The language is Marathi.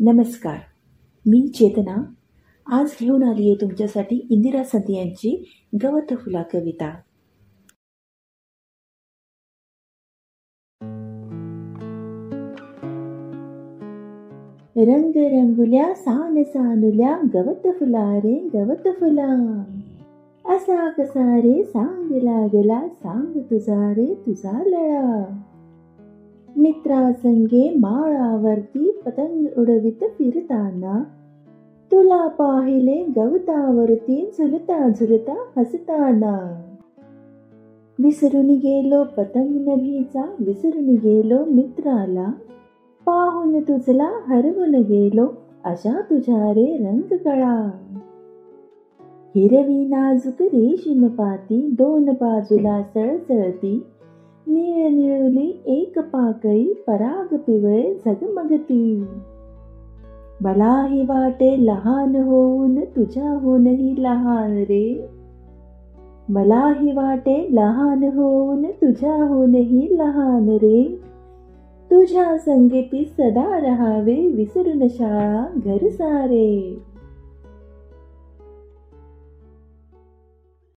नमस्कार मी चेतना आज घेऊन आली आहे तुमच्यासाठी इंदिरा संत यांची गवत फुला कविता रंग रंगुल्या सान सानुल्या गवत फुला रे गवत फुला असा कसा रे सांग लागला सांग तुझा रे तुझा लळा मित्रासंगे माळावरती पतंग उडवित फिरताना तुला पाहिले गवतावरती झुलता झुलता हसताना. विसरून गेलो पतंग नभीचा विसरून गेलो मित्राला. पाहून तुझला हरवून गेलो अशा तुझ्या रे रंग कळा हिरवी नाजूक रेशीम पाती दोन बाजूला सळसळती निळ निळुली एक पाकळी पराग पिवळे झगमगती मलाही वाटे लहान होऊन तुझ्याहूनही लहान रे मलाही वाटे लहान होऊन तुझ्याहूनही लहान रे तुझ्या संगीती सदा रहावे विसरून शाळा घर सारे